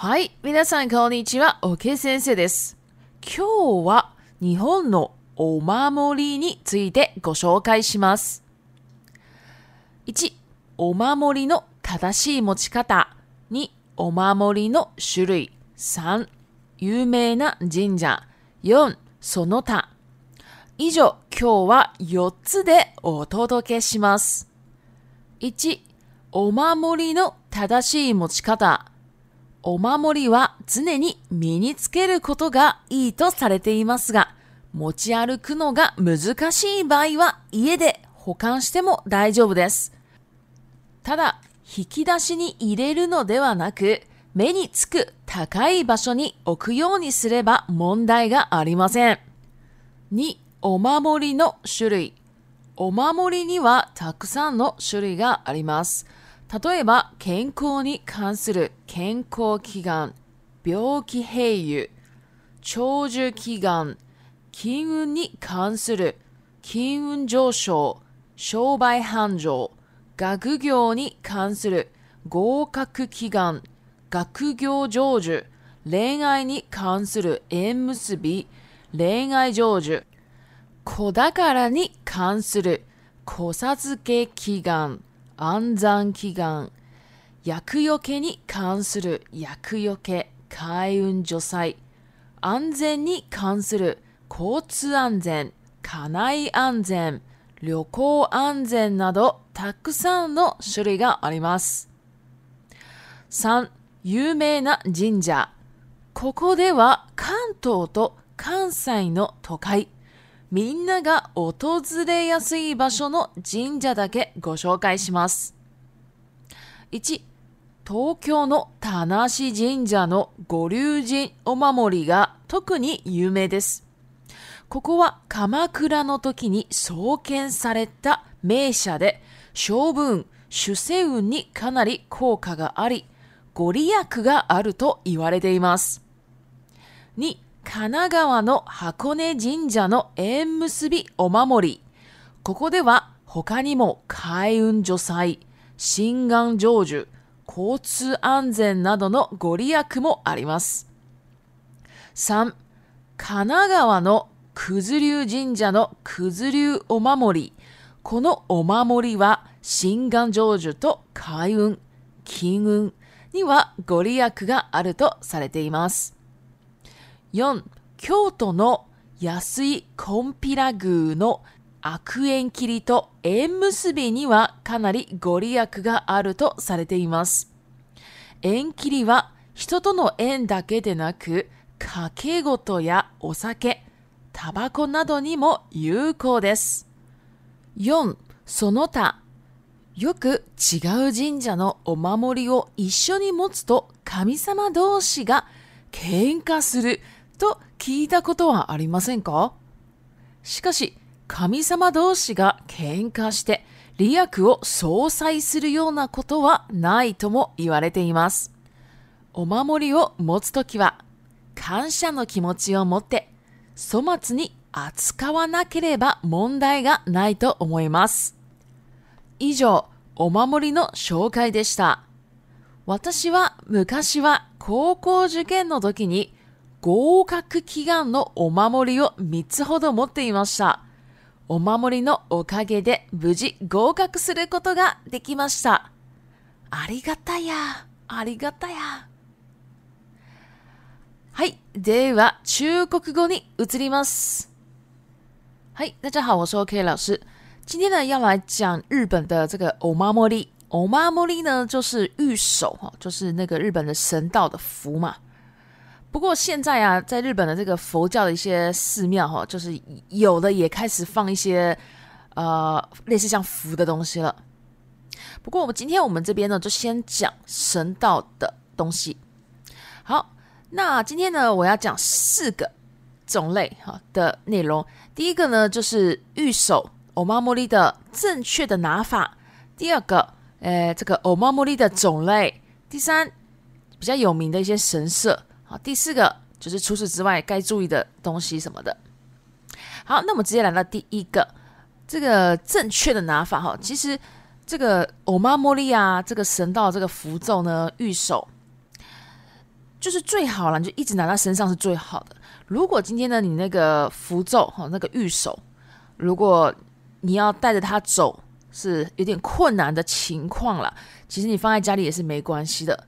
はい。皆さん、こんにちは。おけ先生です。今日は日本のお守りについてご紹介します。1、お守りの正しい持ち方。2、お守りの種類。3、有名な神社。4、その他。以上、今日は4つでお届けします。1、お守りの正しい持ち方。お守りは常に身につけることがいいとされていますが、持ち歩くのが難しい場合は家で保管しても大丈夫です。ただ、引き出しに入れるのではなく、目につく高い場所に置くようにすれば問題がありません。2、お守りの種類。お守りにはたくさんの種類があります。例えば、健康に関する健康祈願、病気併誘、長寿祈願、金運に関する金運上昇、商売繁盛、学業に関する合格祈願、学業成就、恋愛に関する縁結び、恋愛成就、子宝に関する子授け祈願、安産祈願、厄除けに関する厄除け、開運除災、安全に関する交通安全、家内安全、旅行安全などたくさんの種類があります。3. 有名な神社。ここでは関東と関西の都会、みんなが訪れやすい場所の神社だけご紹介します。1、東京の田無神社の五竜神お守りが特に有名です。ここは鎌倉の時に創建された名社で、将軍、主世運にかなり効果があり、ご利益があると言われています。2、神奈川の箱根神社の縁結びお守り。ここでは他にも開運除祭、心願成就、交通安全などのご利益もあります。3、神奈川の九頭竜神社の九頭竜お守り。このお守りは、心願成就と開運、金運にはご利益があるとされています。4、京都の安いコンピラ宮の悪縁切りと縁結びにはかなりご利益があるとされています。縁切りは人との縁だけでなく、掛け事やお酒、タバコなどにも有効です。4、その他。よく違う神社のお守りを一緒に持つと神様同士が喧嘩すると聞いたことはありませんかしかし、神様同士が喧嘩して利益を相殺するようなことはないとも言われています。お守りを持つときは、感謝の気持ちを持って、粗末に扱わなければ問題がないと思います。以上、お守りの紹介でした。私は昔は高校受験の時に合格祈願のお守りを3つほど持っていました。お守りのおかげで無事合格することができました。ありがたや、ありがたや。はい。では、中国語に移ります。はい。大家好、我是 OK 老师。今天呢，要来讲日本的这个お守り。お守り呢，就是御守就是那个日本的神道的符嘛。不过现在啊，在日本的这个佛教的一些寺庙哈，就是有的也开始放一些，呃，类似像符的东西了。不过我们今天我们这边呢，就先讲神道的东西。好，那今天呢，我要讲四个种类哈的内容。第一个呢，就是玉手欧玛茉莉的正确的拿法。第二个，诶，这个欧玛茉莉的种类。第三，比较有名的一些神社。好，第四个就是除此之外该注意的东西什么的。好，那我们直接来到第一个，这个正确的拿法。哈，其实这个欧玛莫莉啊，这个神道这个符咒呢，玉手就是最好了，你就一直拿在身上是最好的。如果今天呢，你那个符咒哈，那个玉手，如果你要带着它走是有点困难的情况了，其实你放在家里也是没关系的。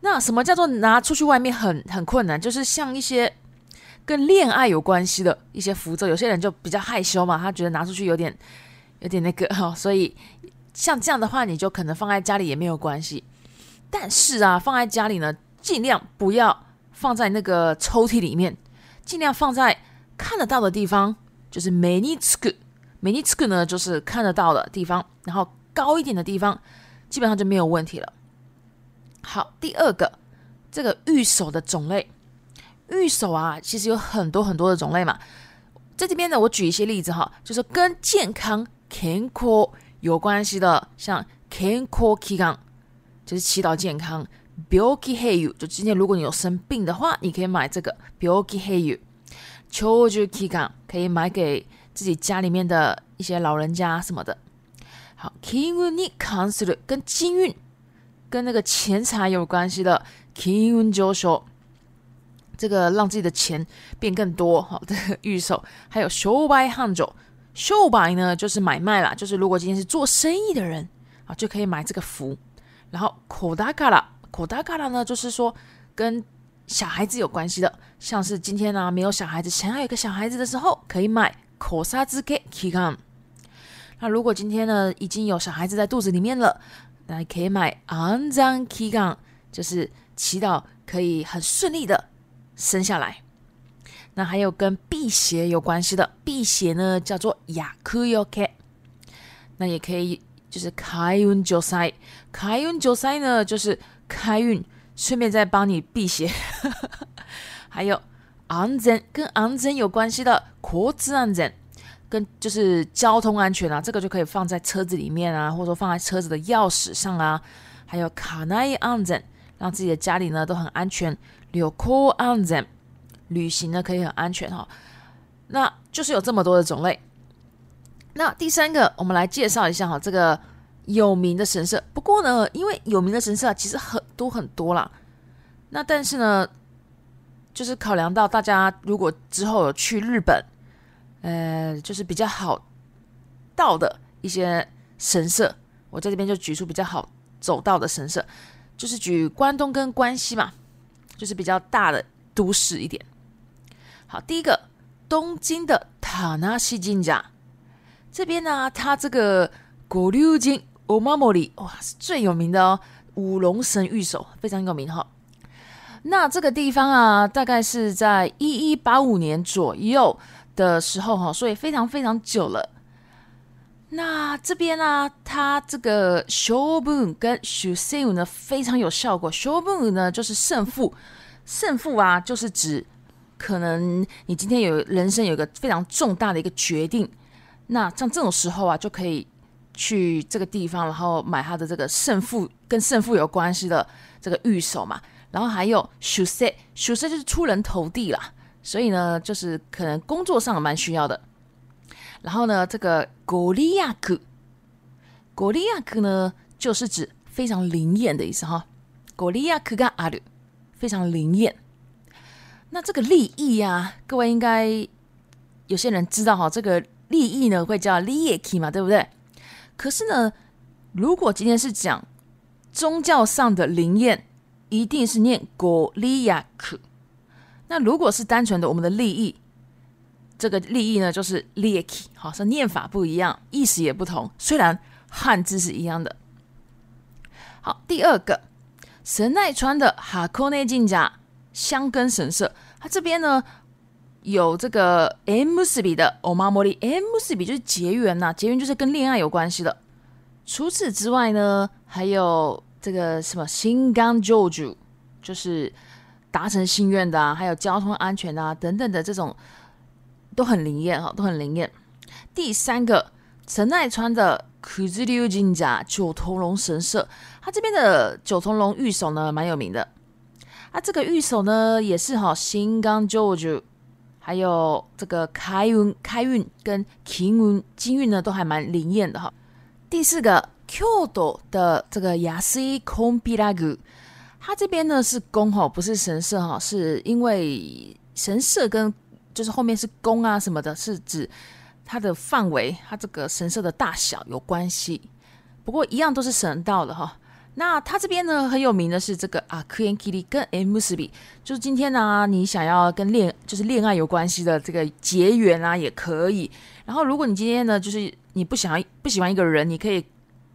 那什么叫做拿出去外面很很困难？就是像一些跟恋爱有关系的一些符咒，有些人就比较害羞嘛，他觉得拿出去有点有点那个哈，所以像这样的话，你就可能放在家里也没有关系。但是啊，放在家里呢，尽量不要放在那个抽屉里面，尽量放在看得到的地方，就是 many 处，many 处呢就是看得到的地方，然后高一点的地方，基本上就没有问题了。好，第二个这个玉手的种类，玉手啊，其实有很多很多的种类嘛。在这边呢，我举一些例子哈，就是跟健康 c a n c a l l 有关系的，像 c a n c a l l kikan 就是祈祷健康，bioki hayu 就今天如果你有生病的话，你可以买这个 bioki h a y u 求 h o kikan 可以买给自己家里面的一些老人家什么的。好，kinyun i c a n s u r 跟金运。跟那个钱财有关系的 k i n y u n j 这个让自己的钱变更多好这个预售还有 s h o u b a h a n j s h o u b a 呢就是买卖啦，就是如果今天是做生意的人啊，就可以买这个福。然后口大嘎啦，口大嘎啦呢，就是说跟小孩子有关系的，像是今天呢没有小孩子，想要有个小孩子的时候可以买口 o s a zeki kikan。那如果今天呢已经有小孩子在肚子里面了。那可以买安贞 k n 就是祈祷可以很顺利的生下来。那还有跟辟邪有关系的辟邪呢，叫做雅库尤凯。那也可以就是开运九塞，开运九塞呢就是开运，顺便再帮你辟邪。还有安贞跟安贞有关系的扩子安贞。跟就是交通安全啊，这个就可以放在车子里面啊，或者说放在车子的钥匙上啊，还有卡内安怎让自己的家里呢都很安全，留库安怎旅行呢可以很安全哈，那就是有这么多的种类。那第三个，我们来介绍一下哈，这个有名的神社。不过呢，因为有名的神社其实很多很多啦。那但是呢，就是考量到大家如果之后有去日本。呃，就是比较好到的一些神社，我在这边就举出比较好走到的神社，就是举关东跟关西嘛，就是比较大的都市一点。好，第一个东京的塔纳西金家，这边呢，它这个古六金欧玛摩里哇是最有名的哦，五龙神御守非常有名哈。那这个地方啊，大概是在一一八五年左右。的时候哈，所以非常非常久了。那这边呢，它这个 show boom 跟 show save 呢非常有效果。show boom 呢就是胜负，胜负啊就是指可能你今天有人生有一个非常重大的一个决定。那像这种时候啊，就可以去这个地方，然后买他的这个胜负跟胜负有关系的这个玉手嘛。然后还有 s h o s a e s h u save 就是出人头地了。所以呢，就是可能工作上蛮需要的。然后呢，这个“果利亚克”，“果利亚克”呢，就是指非常灵验的意思哈，“果利亚克加阿鲁”，非常灵验。那这个“利益”呀，各位应该有些人知道哈，这个“利益”呢，会叫“利益嘛，对不对？可是呢，如果今天是讲宗教上的灵验，一定是念“果利亚克”。那如果是单纯的我们的利益，这个利益呢，就是利契，好，是念法不一样，意思也不同，虽然汉字是一样的。好，第二个神奈川的哈库内镜家香根神社，它这边呢有这个 m 四比的欧玛摩莉 m 四比就是结缘呐，结缘就是跟恋爱有关系的。除此之外呢，还有这个什么新冈救主，就是。达成心愿的啊，还有交通安全啊等等的这种，都很灵验哈，都很灵验。第三个神奈川的 k u z u y u 金甲九头龙神社，它这边的九头龙御守呢，蛮有名的。啊，这个御守呢，也是哈，新钢 George，还有这个开运开运跟金运金运呢，都还蛮灵验的哈。第四个京都的这个 Yasui Kompiragu。它这边呢是宫哈，不是神社哈，是因为神社跟就是后面是宫啊什么的，是指它的范围，它这个神社的大小有关系。不过一样都是神道了哈。那它这边呢很有名的是这个啊，Kienkiri 跟 m u s b 就是今天呢你想要跟恋就是恋爱有关系的这个结缘啊也可以。然后如果你今天呢就是你不想不喜欢一个人，你可以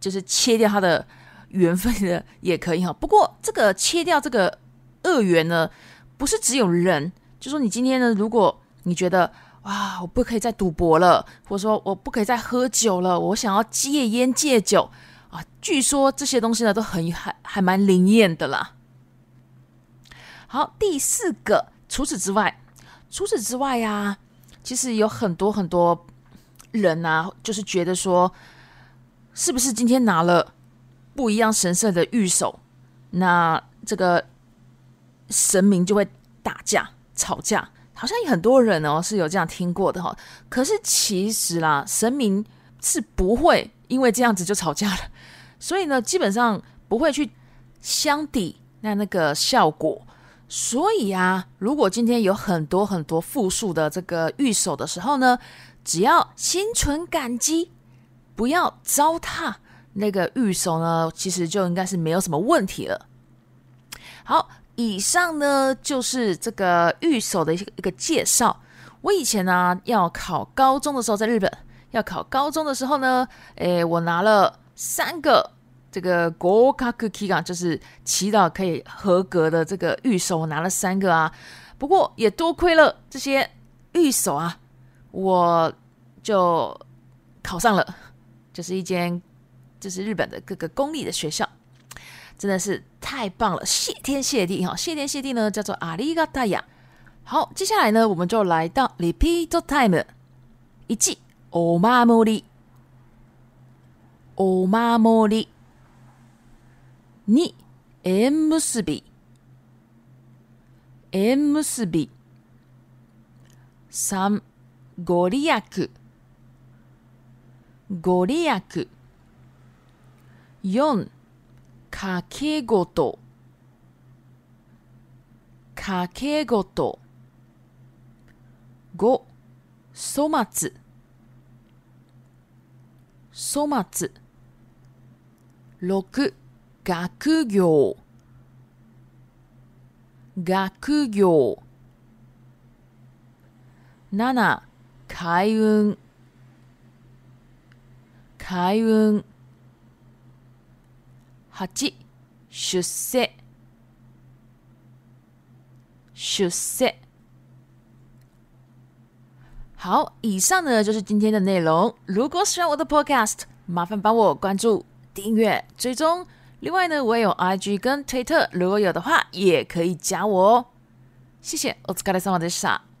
就是切掉他的。缘分的也可以哈，不过这个切掉这个恶缘呢，不是只有人，就说你今天呢，如果你觉得哇，我不可以再赌博了，或者说我不可以再喝酒了，我想要戒烟戒酒啊，据说这些东西呢，都很还还蛮灵验的啦。好，第四个，除此之外，除此之外啊，其实有很多很多人啊，就是觉得说，是不是今天拿了？不一样神色的御守，那这个神明就会打架吵架，好像有很多人哦是有这样听过的哈。可是其实啦，神明是不会因为这样子就吵架的，所以呢，基本上不会去相抵那那个效果。所以啊，如果今天有很多很多复数的这个御守的时候呢，只要心存感激，不要糟蹋。那个玉手呢，其实就应该是没有什么问题了。好，以上呢就是这个玉手的一个一个介绍。我以前呢要考高中的时候，在日本要考高中的时候呢，诶，我拿了三个这个国考 Kika，就是祈祷可以合格的这个玉手，我拿了三个啊。不过也多亏了这些玉手啊，我就考上了，就是一间。就是日本的各个公立的学校，真的是太棒了！谢天谢地哈！谢天谢地呢，叫做阿里嘎达呀！好，接下来呢，我们就来到 repeat time。一、オマモリ、オマモリ。二、エムスビ、エムスビ。三、ゴリヤク、ゴリヤク。4かけごとかけご事5粗末粗末6学業学業7開運開運八出生，出生。好，以上呢就是今天的内容。如果喜欢我的 Podcast，麻烦帮我关注、订阅、追踪。另外呢，我也有 IG 跟推特，如果有的话，也可以加我哦。谢谢我自 s 的生活 r